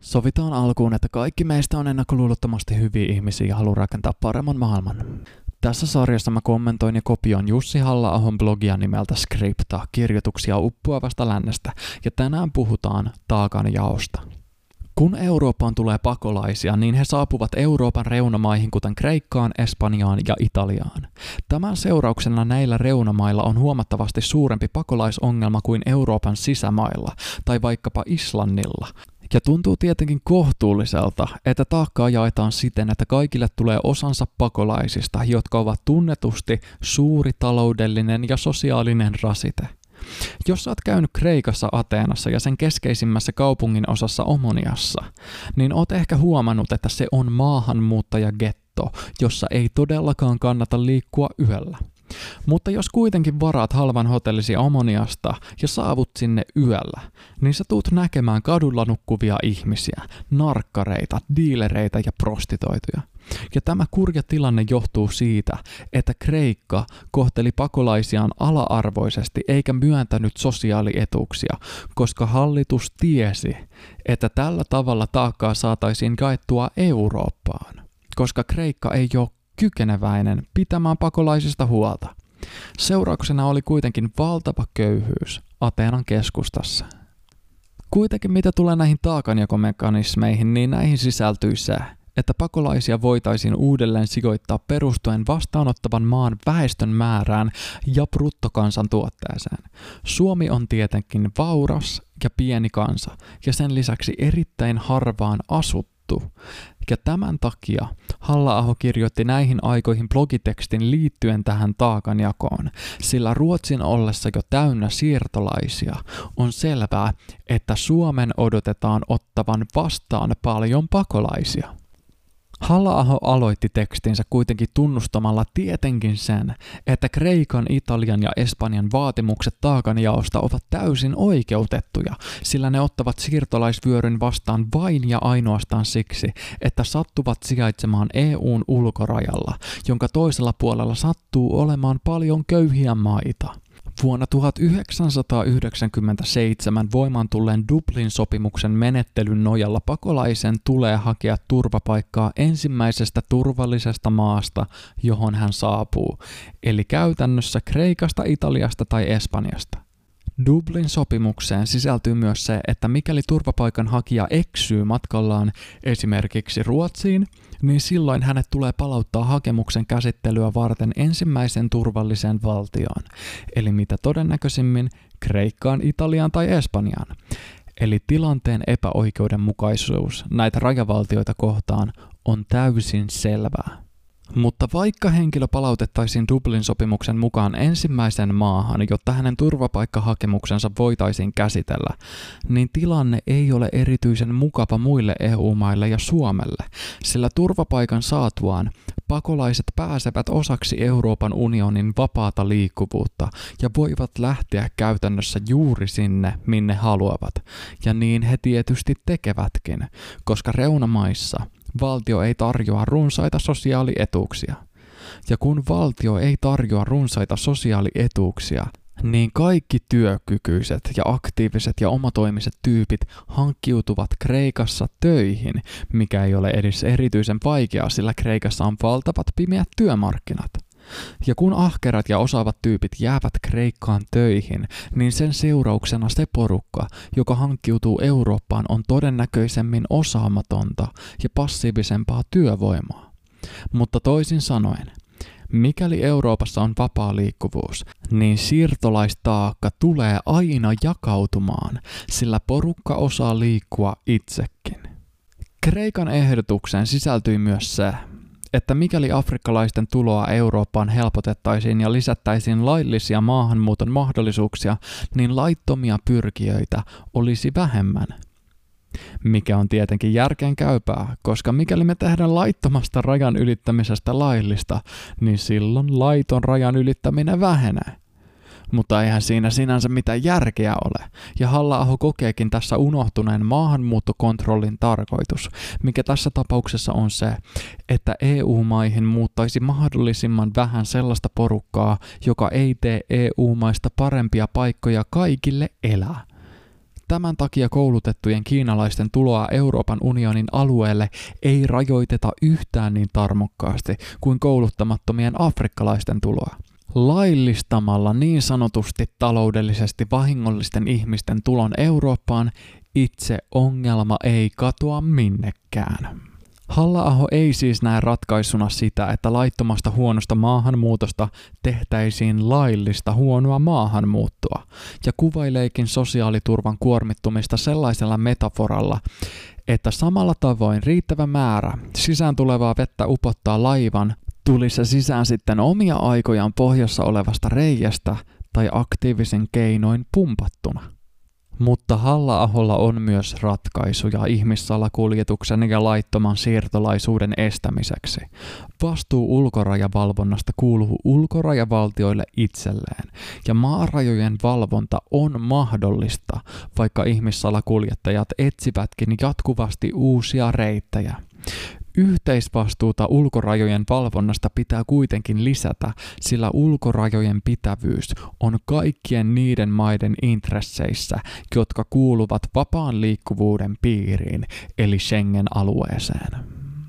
Sovitaan alkuun, että kaikki meistä on ennakkoluulottomasti hyviä ihmisiä ja haluaa rakentaa paremman maailman. Tässä sarjassa mä kommentoin ja kopioin Jussi halla blogia nimeltä Skripta, kirjoituksia uppuavasta lännestä, ja tänään puhutaan taakan jaosta. Kun Eurooppaan tulee pakolaisia, niin he saapuvat Euroopan reunamaihin kuten Kreikkaan, Espanjaan ja Italiaan. Tämän seurauksena näillä reunamailla on huomattavasti suurempi pakolaisongelma kuin Euroopan sisämailla tai vaikkapa Islannilla, ja tuntuu tietenkin kohtuulliselta, että taakkaa jaetaan siten, että kaikille tulee osansa pakolaisista, jotka ovat tunnetusti suuri taloudellinen ja sosiaalinen rasite. Jos oot käynyt Kreikassa Ateenassa ja sen keskeisimmässä kaupungin osassa Omoniassa, niin oot ehkä huomannut, että se on maahanmuuttajagetto, jossa ei todellakaan kannata liikkua yöllä. Mutta jos kuitenkin varaat halvan hotellisi Omoniasta ja saavut sinne yöllä, niin sä tuut näkemään kadulla nukkuvia ihmisiä, narkkareita, diilereitä ja prostitoituja. Ja tämä kurja tilanne johtuu siitä, että Kreikka kohteli pakolaisiaan ala-arvoisesti eikä myöntänyt sosiaalietuuksia, koska hallitus tiesi, että tällä tavalla taakkaa saataisiin kaettua Eurooppaan koska Kreikka ei ole kykeneväinen pitämään pakolaisista huolta. Seurauksena oli kuitenkin valtava köyhyys Ateenan keskustassa. Kuitenkin mitä tulee näihin taakanjakomekanismeihin, niin näihin sisältyy se, että pakolaisia voitaisiin uudelleen sijoittaa perustuen vastaanottavan maan väestön määrään ja bruttokansantuotteeseen. Suomi on tietenkin vauras ja pieni kansa, ja sen lisäksi erittäin harvaan asuttu juttu. Ja tämän takia halla kirjoitti näihin aikoihin blogitekstin liittyen tähän taakanjakoon, sillä Ruotsin ollessa jo täynnä siirtolaisia on selvää, että Suomen odotetaan ottavan vastaan paljon pakolaisia halla aloitti tekstinsä kuitenkin tunnustamalla tietenkin sen, että Kreikan, Italian ja Espanjan vaatimukset taakanjaosta ovat täysin oikeutettuja, sillä ne ottavat siirtolaisvyöryn vastaan vain ja ainoastaan siksi, että sattuvat sijaitsemaan EUn ulkorajalla, jonka toisella puolella sattuu olemaan paljon köyhiä maita. Vuonna 1997 voimaan tulleen Dublin-sopimuksen menettelyn nojalla pakolaisen tulee hakea turvapaikkaa ensimmäisestä turvallisesta maasta, johon hän saapuu, eli käytännössä Kreikasta, Italiasta tai Espanjasta. Dublin sopimukseen sisältyy myös se, että mikäli turvapaikan hakija eksyy matkallaan esimerkiksi Ruotsiin, niin silloin hänet tulee palauttaa hakemuksen käsittelyä varten ensimmäisen turvallisen valtioon, eli mitä todennäköisimmin Kreikkaan, Italiaan tai Espanjaan. Eli tilanteen epäoikeudenmukaisuus näitä rajavaltioita kohtaan on täysin selvää. Mutta vaikka henkilö palautettaisiin Dublin sopimuksen mukaan ensimmäisen maahan, jotta hänen turvapaikkahakemuksensa voitaisiin käsitellä, niin tilanne ei ole erityisen mukava muille EU-maille ja Suomelle, sillä turvapaikan saatuaan pakolaiset pääsevät osaksi Euroopan unionin vapaata liikkuvuutta ja voivat lähteä käytännössä juuri sinne, minne haluavat. Ja niin he tietysti tekevätkin, koska reunamaissa – valtio ei tarjoa runsaita sosiaalietuuksia. Ja kun valtio ei tarjoa runsaita sosiaalietuuksia, niin kaikki työkykyiset ja aktiiviset ja omatoimiset tyypit hankkiutuvat Kreikassa töihin, mikä ei ole edes erityisen vaikeaa, sillä Kreikassa on valtavat pimeät työmarkkinat. Ja kun ahkerat ja osaavat tyypit jäävät Kreikkaan töihin, niin sen seurauksena se porukka, joka hankkiutuu Eurooppaan, on todennäköisemmin osaamatonta ja passiivisempaa työvoimaa. Mutta toisin sanoen, Mikäli Euroopassa on vapaa liikkuvuus, niin siirtolaistaakka tulee aina jakautumaan, sillä porukka osaa liikkua itsekin. Kreikan ehdotukseen sisältyi myös se, että mikäli afrikkalaisten tuloa Eurooppaan helpotettaisiin ja lisättäisiin laillisia maahanmuuton mahdollisuuksia, niin laittomia pyrkijöitä olisi vähemmän. Mikä on tietenkin järkeen käypää, koska mikäli me tehdään laittomasta rajan ylittämisestä laillista, niin silloin laiton rajan ylittäminen vähenee mutta eihän siinä sinänsä mitään järkeä ole. Ja halla kokeekin tässä unohtuneen maahanmuuttokontrollin tarkoitus, mikä tässä tapauksessa on se, että EU-maihin muuttaisi mahdollisimman vähän sellaista porukkaa, joka ei tee EU-maista parempia paikkoja kaikille elää. tämän takia koulutettujen kiinalaisten tuloa Euroopan unionin alueelle ei rajoiteta yhtään niin tarmokkaasti kuin kouluttamattomien afrikkalaisten tuloa. Laillistamalla niin sanotusti taloudellisesti vahingollisten ihmisten tulon Eurooppaan itse ongelma ei katoa minnekään. Halla-aho ei siis näe ratkaisuna sitä, että laittomasta huonosta maahanmuutosta tehtäisiin laillista huonoa maahanmuuttoa, ja kuvaileikin sosiaaliturvan kuormittumista sellaisella metaforalla, että samalla tavoin riittävä määrä sisään tulevaa vettä upottaa laivan, tuli se sisään sitten omia aikojaan pohjassa olevasta reiästä tai aktiivisen keinoin pumpattuna. Mutta Halla-aholla on myös ratkaisuja ihmissalakuljetuksen ja laittoman siirtolaisuuden estämiseksi. Vastuu ulkorajavalvonnasta kuuluu ulkorajavaltioille itselleen, ja maarajojen valvonta on mahdollista, vaikka ihmissalakuljettajat etsivätkin jatkuvasti uusia reittejä. Yhteisvastuuta ulkorajojen valvonnasta pitää kuitenkin lisätä, sillä ulkorajojen pitävyys on kaikkien niiden maiden intresseissä, jotka kuuluvat vapaan liikkuvuuden piiriin, eli Schengen-alueeseen.